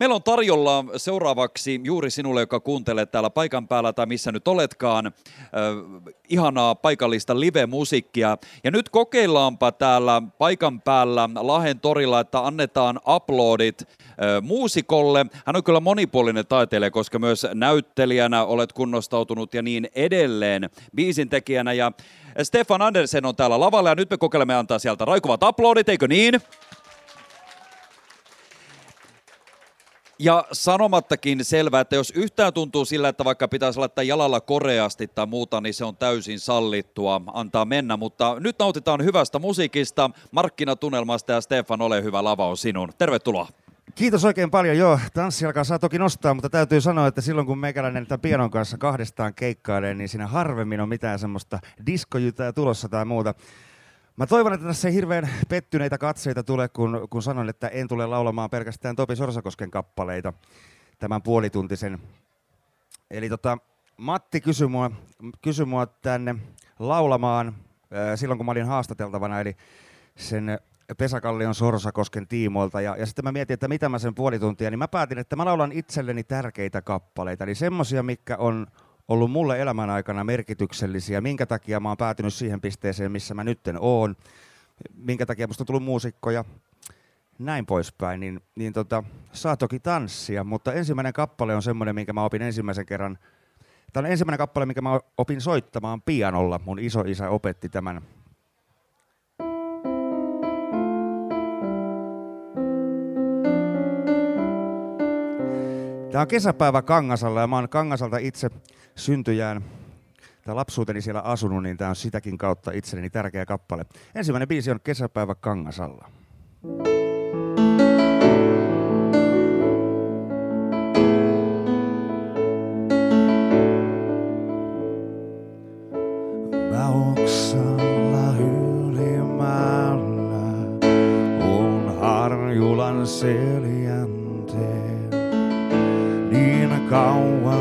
Meillä on tarjolla seuraavaksi juuri sinulle, joka kuuntelee täällä paikan päällä tai missä nyt oletkaan, äh, ihanaa paikallista live-musiikkia. Ja nyt kokeillaanpa täällä paikan päällä Lahen torilla, että annetaan uploadit äh, muusikolle. Hän on kyllä monipuolinen taiteilija, koska myös näyttelijänä olet kunnostautunut ja niin edelleen biisin tekijänä. Ja Stefan Andersen on täällä lavalla ja nyt me kokeilemme antaa sieltä raikuvat uploadit, eikö niin? Ja sanomattakin selvää, että jos yhtään tuntuu sillä, että vaikka pitäisi laittaa jalalla koreasti tai muuta, niin se on täysin sallittua antaa mennä. Mutta nyt nautitaan hyvästä musiikista, markkinatunnelmasta ja Stefan, ole hyvä, lava on sinun. Tervetuloa. Kiitos oikein paljon. Joo, tanssi alkaa saa toki nostaa, mutta täytyy sanoa, että silloin kun meikäläinen tämän pianon kanssa kahdestaan keikkailee, niin siinä harvemmin on mitään semmoista diskojytää tulossa tai muuta. Mä toivon, että tässä ei hirveän pettyneitä katseita tule, kun, kun sanon, että en tule laulamaan pelkästään Topi Sorsakosken kappaleita tämän puolituntisen. Eli tota, Matti kysyi mua, kysyi mua tänne laulamaan äh, silloin, kun mä olin haastateltavana, eli sen Pesakallion Sorsakosken tiimoilta. Ja, ja sitten mä mietin, että mitä mä sen puoli tuntia, niin mä päätin, että mä laulan itselleni tärkeitä kappaleita. Eli semmosia, mikä on ollut mulle elämän aikana merkityksellisiä, minkä takia mä oon päätynyt siihen pisteeseen, missä mä nytten oon, minkä takia musta on tullut muusikko ja näin poispäin, niin, niin tota, saa toki tanssia, mutta ensimmäinen kappale on semmoinen, minkä mä opin ensimmäisen kerran. Tämä on ensimmäinen kappale, minkä mä opin soittamaan pianolla. Mun iso isä opetti tämän Tämä on kesäpäivä Kangasalla ja mä oon Kangasalta itse syntyjään tai lapsuuteni siellä asunut, niin tämä on sitäkin kautta itselleni tärkeä kappale. Ensimmäinen biisi on Kesäpäivä Kangasalla.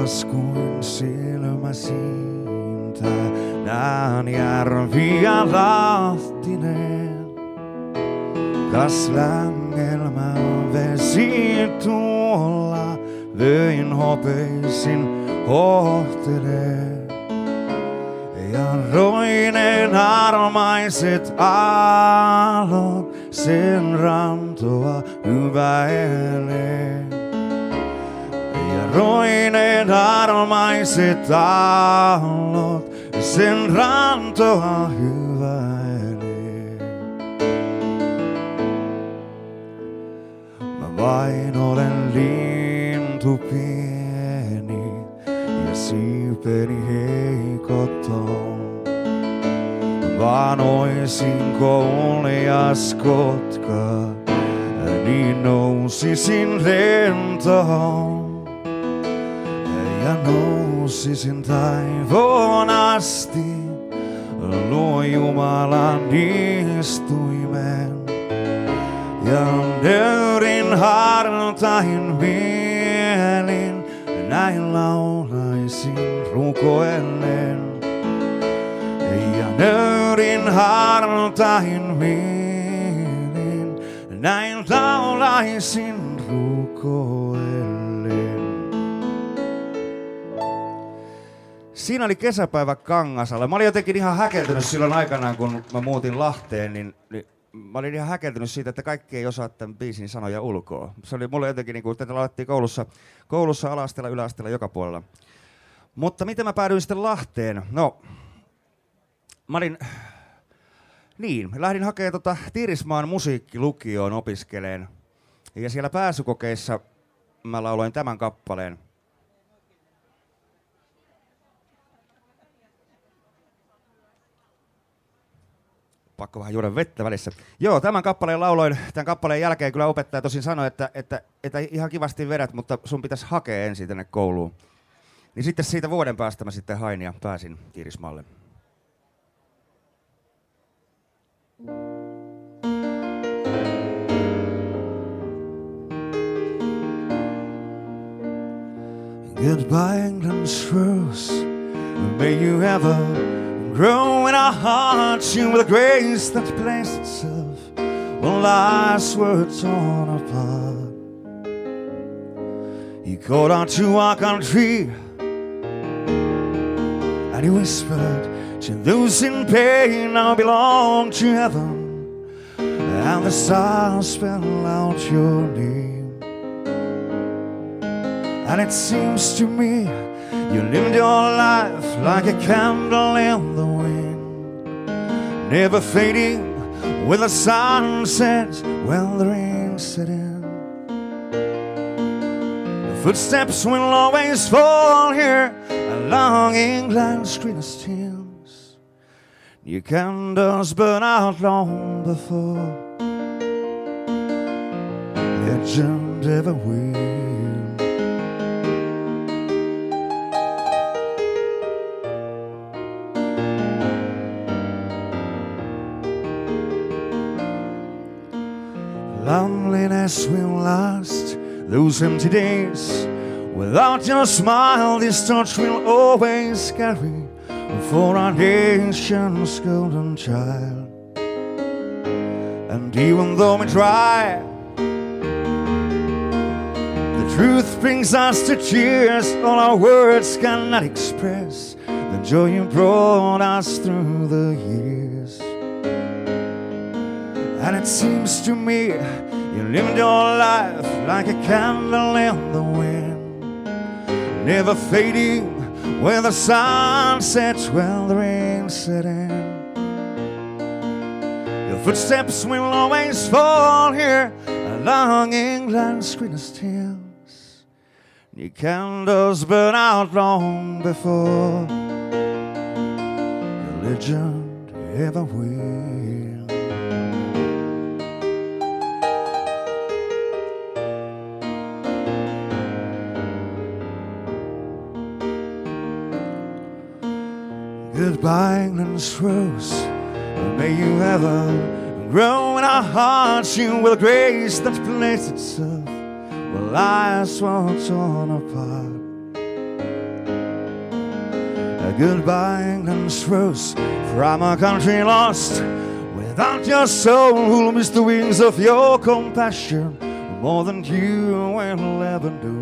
Kauas kuin silmä siintää. Näen järviä lahtinen, kas längelmä vesi tuolla, vöin hopeisin hohtelee. Ja roinen armaiset aallot sen rantoa hyväilee. Ja roinen armaiset aallot sen rantoa hyväilee. Mä vain olen lintu pieni ja siipeni heikot. Vaan oisin koljas kotka, niin nousisin lentoon. Ja nousisin taivoon asti, luo Jumalan istuimen. Ja nöyrin hartain mielin, näin laulaisin rukoellen. Ja nöyrin hartain mielin, näin laulaisin rukoellen. Siinä oli kesäpäivä Kangasalla. Mä olin jotenkin ihan häkeltynyt silloin aikanaan, kun mä muutin Lahteen, niin, niin mä olin ihan häkeltynyt siitä, että kaikki ei osaa tämän biisin sanoja ulkoa. Se oli mulle jotenkin, niin kuin, tätä laulettiin koulussa, koulussa alasteella, yläasteella, joka puolella. Mutta miten mä päädyin sitten Lahteen? No, mä olin, niin, lähdin hakemaan tota Tiirismaan musiikkilukioon opiskeleen. Ja siellä pääsykokeissa mä lauloin tämän kappaleen. Pakko vähän juoda vettä välissä. Joo, tämän kappaleen lauloin, tämän kappaleen jälkeen kyllä opettaja tosin sanoi, että, että, että ihan kivasti vedät, mutta sun pitäisi hakea ensin tänne kouluun. Niin sitten siitä vuoden päästä mä sitten hain ja pääsin Tiirismaalle. Goodbye, England's rose. May you ever grow in our hearts you with a grace that placed itself when lives were torn apart. He called out to our country and he whispered to those in pain, now belong to heaven. And the stars spell out your name. And it seems to me you lived your life like a candle in the wind, never fading with the sunset when the rain set in. The footsteps will always fall here along England's greenest hills. New candles burn out long before legend ever will. Loneliness will last those empty days. Without your smile, this torch will always carry for our nation's golden child. And even though we try, the truth brings us to tears. All our words cannot express the joy you brought us through the years. And it seems to me you lived your life like a candle in the wind, never fading when the sun sets, when the rain set in. Your footsteps will always fall here along England's greenest hills. Your candles burn out long before the legend ever will. Goodbye, England's rose. May you ever grow in our hearts. You will grace that place itself where lives were torn apart. A goodbye, England's rose, from a country lost. Without your soul, who'll miss the wings of your compassion more than you will ever do.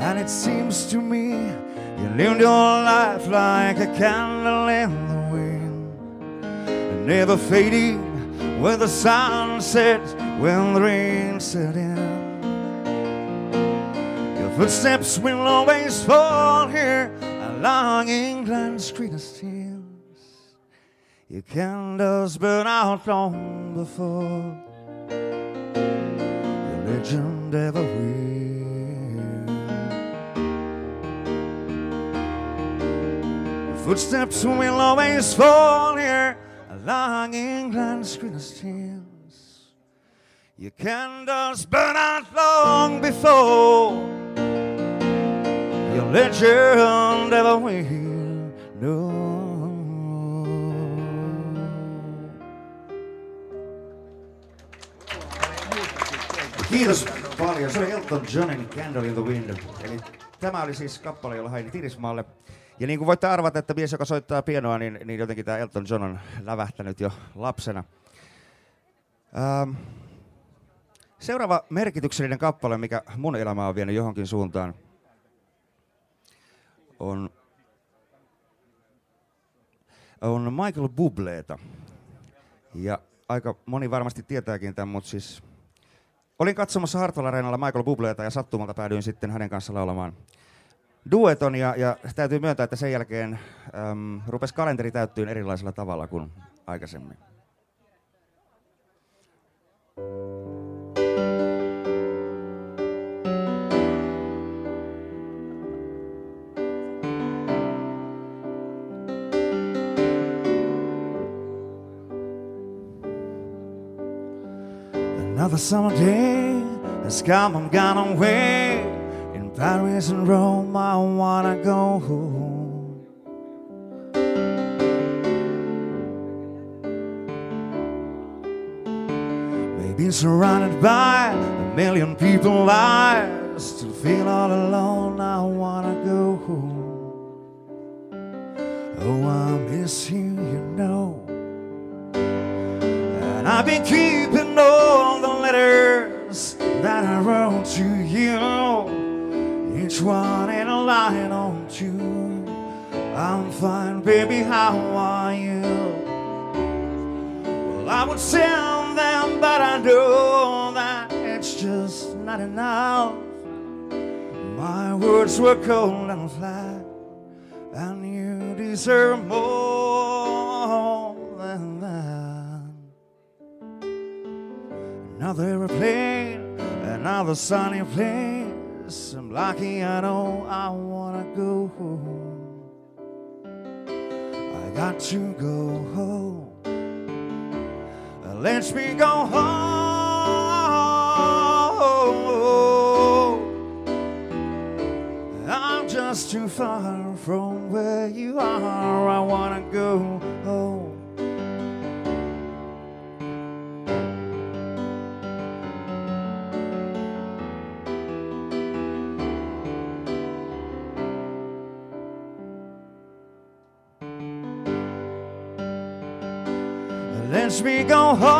And it seems to me you lived your life like a candle in the wind, never fading when the sun sets, when the rain set in. Your footsteps will always fall here along England's greenest hills. Your candles burn out long before your legend ever will. Footsteps will always fall here along England's greenest hills. Your candles burn out long before your legend ever will. No. Kiitos paljon. Se oli Elton Johnin Candle in the Wind. Eli tämä oli siis kappale, jolla hain Tirismaalle ja niin kuin voitte arvata, että mies, joka soittaa pienoa, niin, niin jotenkin tämä Elton John on lävähtänyt jo lapsena. Ähm, seuraava merkityksellinen kappale, mikä mun elämä on vienyt johonkin suuntaan, on, on Michael Bubleeta. Ja aika moni varmasti tietääkin tämän, mutta siis olin katsomassa Hartwell Areenalla Michael Bubleeta ja sattumalta päädyin sitten hänen kanssa laulamaan dueton ja, ja täytyy myöntää, että sen jälkeen äm, rupesi kalenteri täyttyyn erilaisella tavalla kuin aikaisemmin. Another summer day has come, I'm gone away. Paris and Rome, I wanna go home. Maybe surrounded by a million people, I still feel all alone. I wanna go home. Oh, I miss you, you know. And I've been keeping each one in a line on two. I'm fine, baby, how are you? Well, I would tell them, but I know that it's just not enough. My words were cold and flat, and you deserve more than that. Another airplane, another sunny I'm lucky, I know I wanna go home. I got to go home. Let me go home. I'm just too far from where you are. I wanna go home. Let me go home.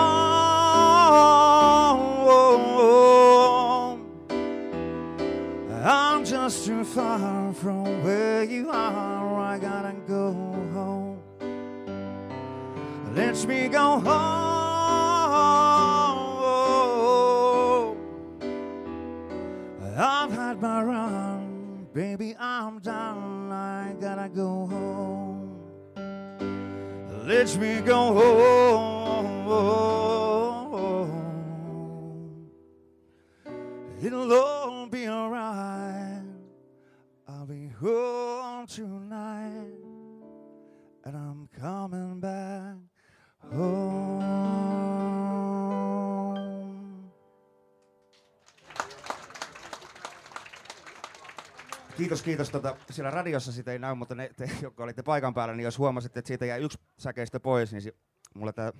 I'm just too far from where you are. I gotta go home. Let me go home. I've had my run, baby. I'm done. I gotta go home. Let me go home. It'll all be alright. I'll be home tonight, and I'm coming back home. Kiitos, kiitos. Tota, siellä radiossa sitä ei näy, mutta ne, te, jotka olitte paikan päällä, niin jos huomasitte, että siitä jäi yksi säkeistä pois, niin si, mulla tämä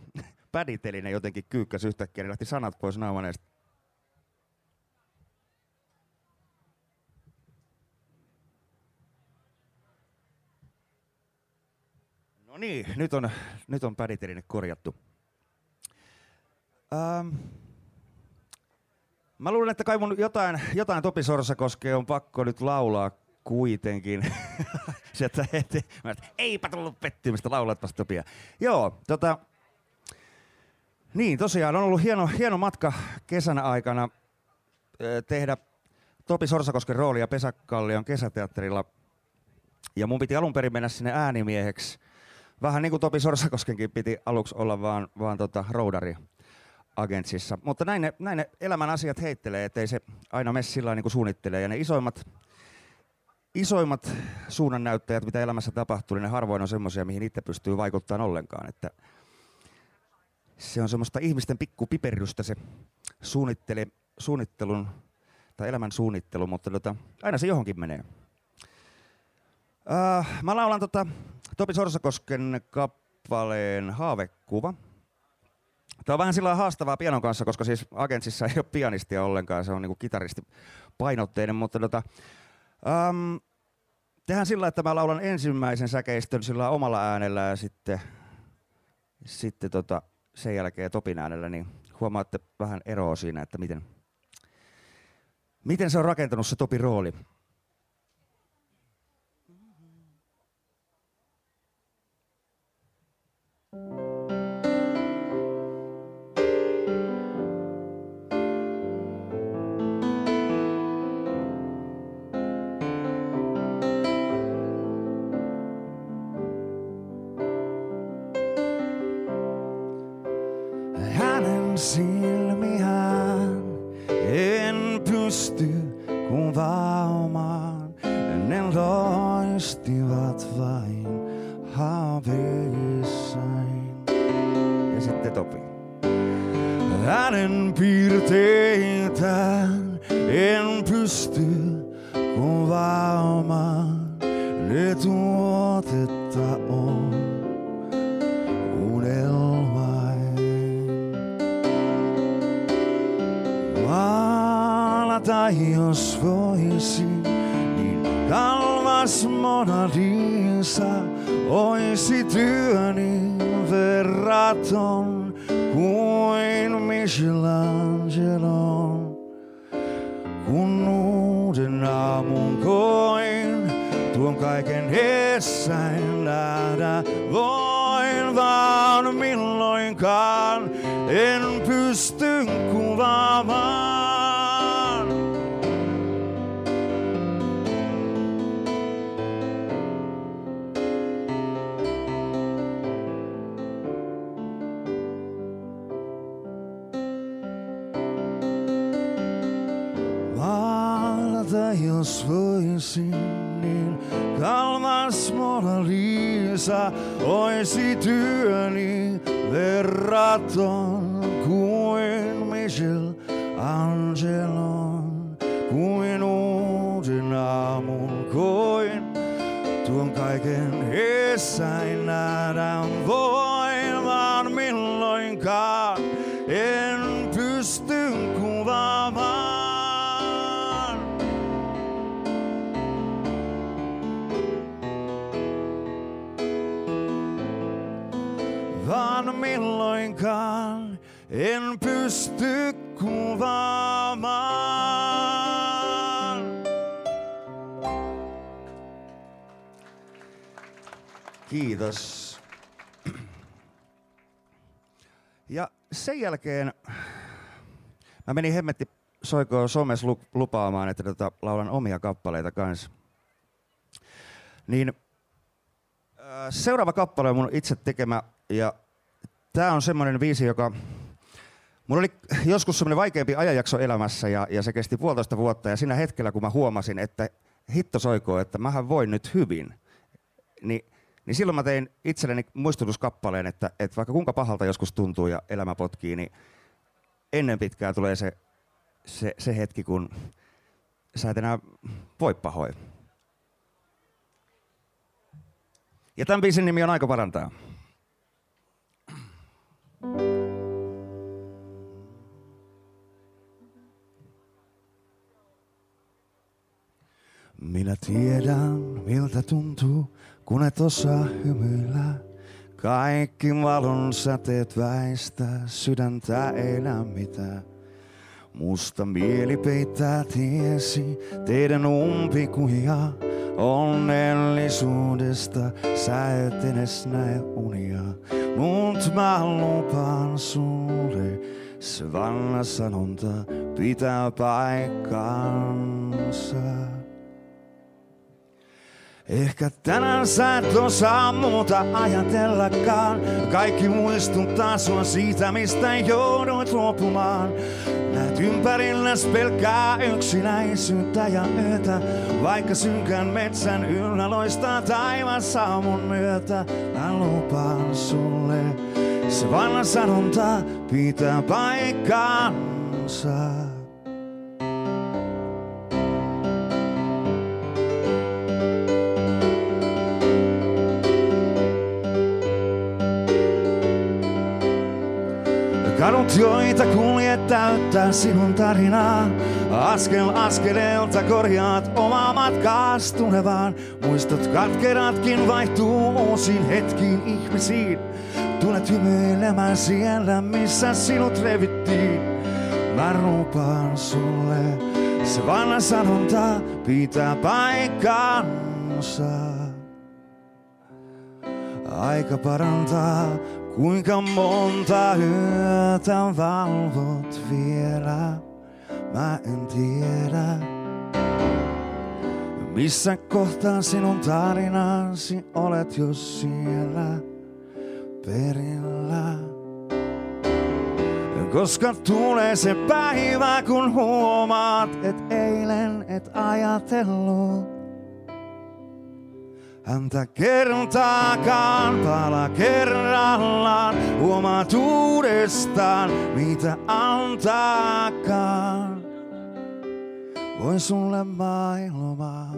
päditeline jotenkin kyykkäsi yhtäkkiä, niin lähti sanat pois naamaneesta. No niin, nyt on, nyt on päditeline korjattu. Ähm, Mä luulen, että kai mun jotain, jotain Topi Sorsakoske on pakko nyt laulaa kuitenkin. Sieltä heti, mä eipä tullut pettymistä, laulatpas Topia. Joo, tota, niin tosiaan on ollut hieno, hieno matka kesän aikana tehdä Topi Sorsakosken roolia Pesäkallion kesäteatterilla. Ja mun piti alun perin mennä sinne äänimieheksi. Vähän niin kuin Topi Sorsakoskenkin piti aluksi olla vaan, vaan tota, roudari agentsissa. Mutta näin ne, näin ne elämän asiat heittelee, ettei se aina mene sillä niin kuin suunnittelee. Ja ne isoimmat, isoimmat suunnannäyttäjät, mitä elämässä tapahtuu, niin ne harvoin on semmoisia, mihin itse pystyy vaikuttamaan ollenkaan. Että se on semmoista ihmisten pikkupiperrystä se suunnittele, suunnittelun tai elämän suunnittelu, mutta tota, aina se johonkin menee. Uh, mä laulan tota, Topi Sorsakosken kappaleen Haavekuva. Tämä on vähän sillä haastavaa pianon kanssa, koska siis agentsissa ei ole pianistia ollenkaan, se on niinku kitaristi painotteinen, mutta tota, um, tehdään sillä, että mä laulan ensimmäisen säkeistön sillä omalla äänellä ja sitten, sitten tota, sen jälkeen Topin äänellä, niin huomaatte vähän eroa siinä, että miten, miten se on rakentanut se Topin rooli. Jos voisin, niin kalvas Mona Lisa oisi työni verraton kuin Michelangelo. Kun uuden aamun koin. Tuon kaiken edessäin Maalata jos voisin, niin kalmas Mona Lisa oisi työni verraton kuin Michel Angelon, kuin uuden aamun koin. Tuon kaiken edessäin nähdä Kiitos. Ja sen jälkeen mä menin hemmetti soikoon somessa lu- lupaamaan, että tota, laulan omia kappaleita kanssa. Niin äh, seuraava kappale on mun itse tekemä ja tää on semmoinen viisi, joka Mulla oli joskus semmoinen vaikeampi ajanjakso elämässä ja, ja se kesti puolitoista vuotta ja siinä hetkellä kun mä huomasin, että hitto soikoo, että mähän voin nyt hyvin, niin, niin silloin mä tein itselleni muistutuskappaleen, että, että vaikka kuinka pahalta joskus tuntuu ja elämä potkii, niin ennen pitkää tulee se, se, se hetki, kun sä et enää voi pahoin. Ja tämän biisin nimi on Aika parantaa. Minä tiedän, miltä tuntuu, kun et osaa hymyillä. Kaikki valon säteet väistä, sydäntä ei lämmitä. Musta mieli peittää tiesi teidän umpikuja. Onnellisuudesta sä et edes näe unia. Mut mä lupaan sulle, se vanha sanonta pitää paikkansa. Ehkä tänään sä et osaa muuta ajatellakaan. Kaikki muistuttaa sua siitä, mistä joudut luopumaan. Näet ympärilläs pelkkää yksinäisyyttä ja yötä. Vaikka synkän metsän yllä loistaa taivas aamun myötä. Mä lupaan sulle, se vanha sanonta pitää paikkansa. Kadut, joita kuljet täyttää sinun tarinaa. Askel askeleelta korjaat omaa matkaas tulevaan. Muistot katkeratkin vaihtuu uusiin hetkiin ihmisiin. Tulet hymyilemään siellä, missä sinut revittiin. Mä lupaan sulle, se vanha sanonta pitää paikkansa. Aika parantaa, kuinka monta yötä valvot vielä. Mä en tiedä, missä kohtaa sinun tarinasi olet jo siellä perillä. Koska tulee se päivä, kun huomaat, et eilen et ajatellut. Häntä kertaakaan, pala kerrallaan, huomaat uudestaan, mitä antaakaan. Voin sulle maailmaa,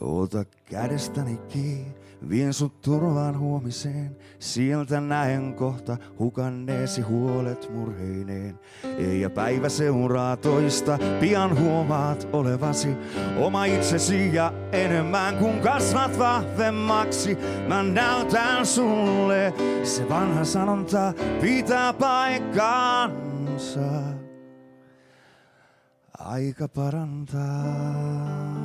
ota kädestäni kiinni, vien sut turvaan huomiseen. Sieltä näen kohta hukanneesi huolet murheineen. Ja päivä seuraa toista, pian huomaat olevasi oma itsesi ja enemmän kun kasvat vahvemmaksi. Mä näytän sulle, se vanha sanonta pitää paikkansa. aika parantaa.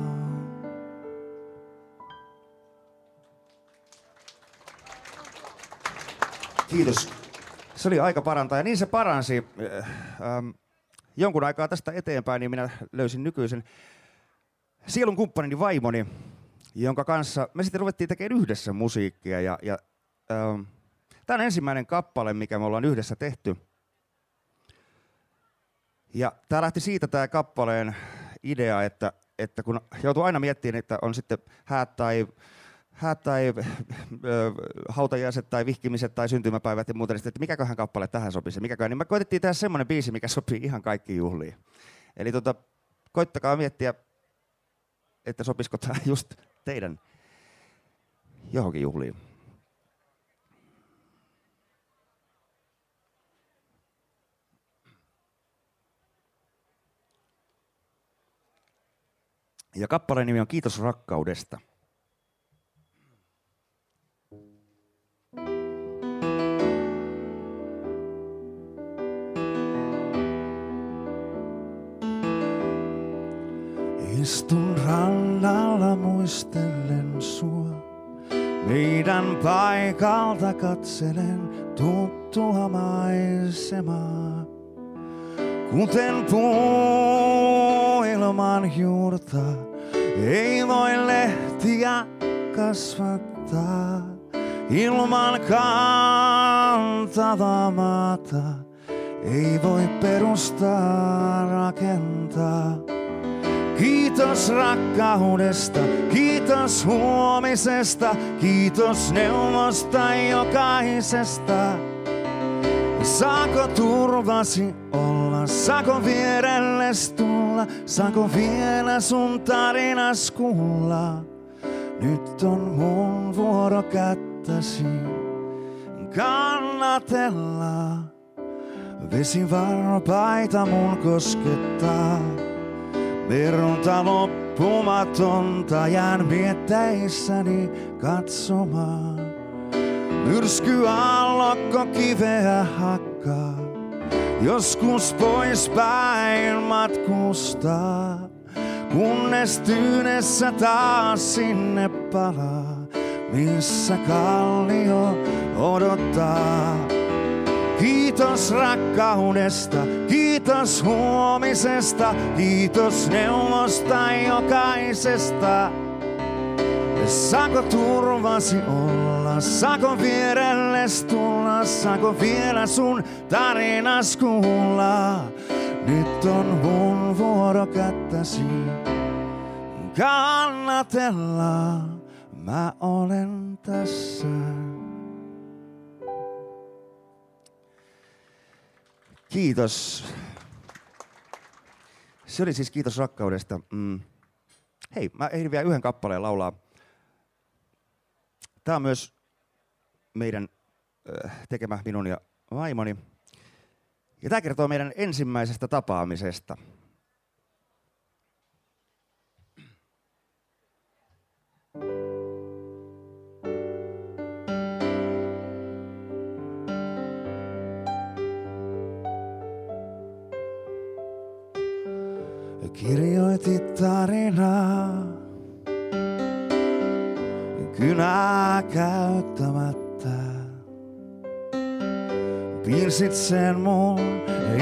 Kiitos. Se oli aika parantaa ja niin se paransi. Ähm, jonkun aikaa tästä eteenpäin niin minä löysin nykyisen sielun kumppanini vaimoni, jonka kanssa me sitten ruvettiin tekemään yhdessä musiikkia. Ja, ja, ähm, tämä on ensimmäinen kappale, mikä me ollaan yhdessä tehty. Ja tämä lähti siitä tämä kappaleen idea, että, että kun joutuu aina miettimään, että on sitten häät tai häät tai hautajaiset tai vihkimiset tai syntymäpäivät ja muuta, niin että mikäköhän kappale tähän sopisi, mikäköhän, niin me koitettiin tehdä semmoinen biisi, mikä sopii ihan kaikkiin juhliin. Eli tota, koittakaa miettiä, että sopisiko tämä just teidän johonkin juhliin. Ja kappaleen nimi on Kiitos rakkaudesta. Istun rannalla muistellen sua. Meidän paikalta katselen tuttua maisemaa. Kuten puu ilman juurta, ei voi lehtiä kasvattaa. Ilman kantavaa maata, ei voi perustaa rakentaa. Kiitos rakkaudesta, kiitos huomisesta, kiitos neuvosta jokaisesta. Saako turvasi olla, saako vierelles tulla, saako vielä sun tarinas kuulla? Nyt on mun vuoro kättäsi kannatella. Vesivarpaita mun koskettaa. Verta loppumatonta jään miettäissäni katsomaan. Myrsky allokko kiveä hakkaa, joskus pois päin matkustaa. Kunnes tyynessä taas sinne palaa, missä kallio odottaa. Kiitos rakkaudesta, kiitos huomisesta, kiitos neuvosta jokaisesta. Saako turvasi olla, saako vierelles tulla, saako vielä sun tarinas kuulla? Nyt on mun vuoro kättäsi kannatella, mä olen tässä. Kiitos. Se oli siis kiitos rakkaudesta. Mm. Hei, mä ehdin vielä yhden kappaleen laulaa. Tämä on myös meidän äh, tekemä minun ja vaimoni. Ja tämä kertoo meidän ensimmäisestä tapaamisesta. Kirjoitit tarinaa, kynää käyttämättä. Piirsit sen mun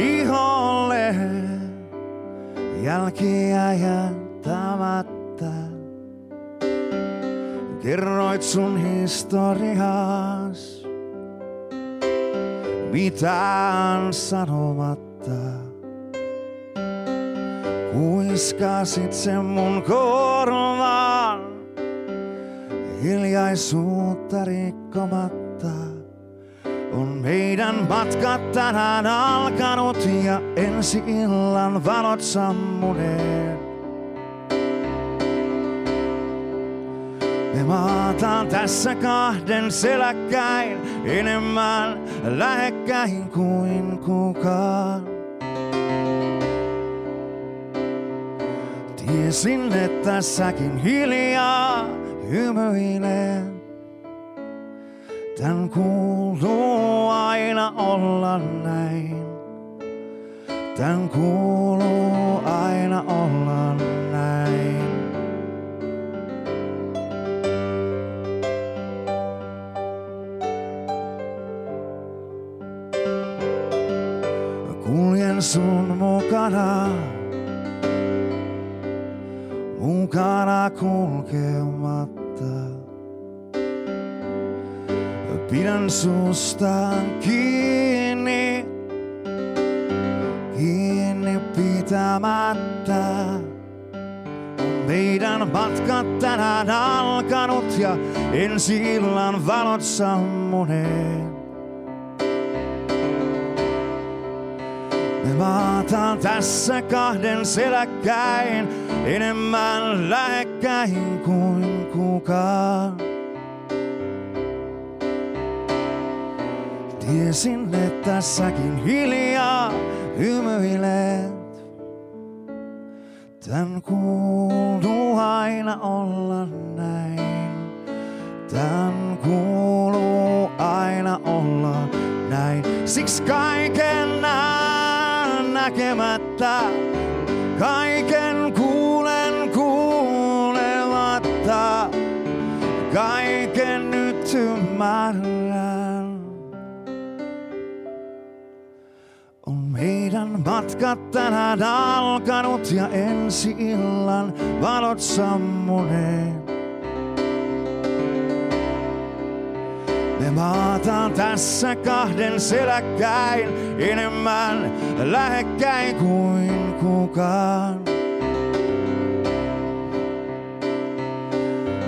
iholle, jälkiä jättämättä. Kerroit sun historias, mitään sanomatta. Kuiskasit sen mun korvaan, hiljaisuutta rikkomatta. On meidän matkat tänään alkanut ja ensi illan valot sammuneet. Me maataan tässä kahden seläkkäin, enemmän lähekkäin kuin kukaan. Tiesin, että tässäkin hiljaa hymyilen. Tän kuuluu aina olla näin. Tän kuuluu aina olla näin. Susta kiinni, kiinni pitämättä. Meidän matkat tänään alkanut ja ensi illan valot sammuneet. Me maataan tässä kahden seläkkäin, enemmän lähekkäin kuin kukaan. Tiesin, että tässäkin hiljaa hymyilet. Tän kuuluu aina olla näin. Tän kuuluu aina olla näin. Siksi kaiken näen näkemättä, kaiken kuulen kuulematta, kaiken nyt ymmärrän. Matkat tänään alkanut ja ensi illan valot sammuneet. Me maataan tässä kahden seläkkäin, enemmän lähekkäin kuin kukaan.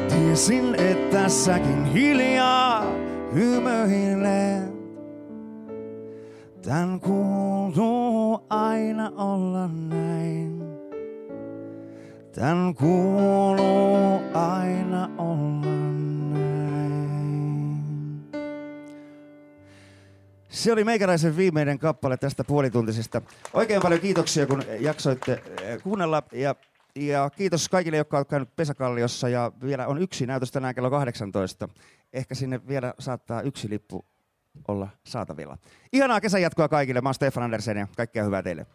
Tiesin, että tässäkin hiljaa hymyilet. Tän kuuluu aina olla näin. Tän kuuluu aina olla näin. Se oli meikäläisen viimeinen kappale tästä puolituntisesta. Oikein paljon kiitoksia, kun jaksoitte eh, kuunnella. Ja, ja kiitos kaikille, jotka ovat käynyt Pesäkalliossa. Ja vielä on yksi näytös tänään kello 18. Ehkä sinne vielä saattaa yksi lippu olla saatavilla. Ihanaa kesän jatkoa kaikille. Mä oon Stefan Andersen ja kaikkea hyvää teille.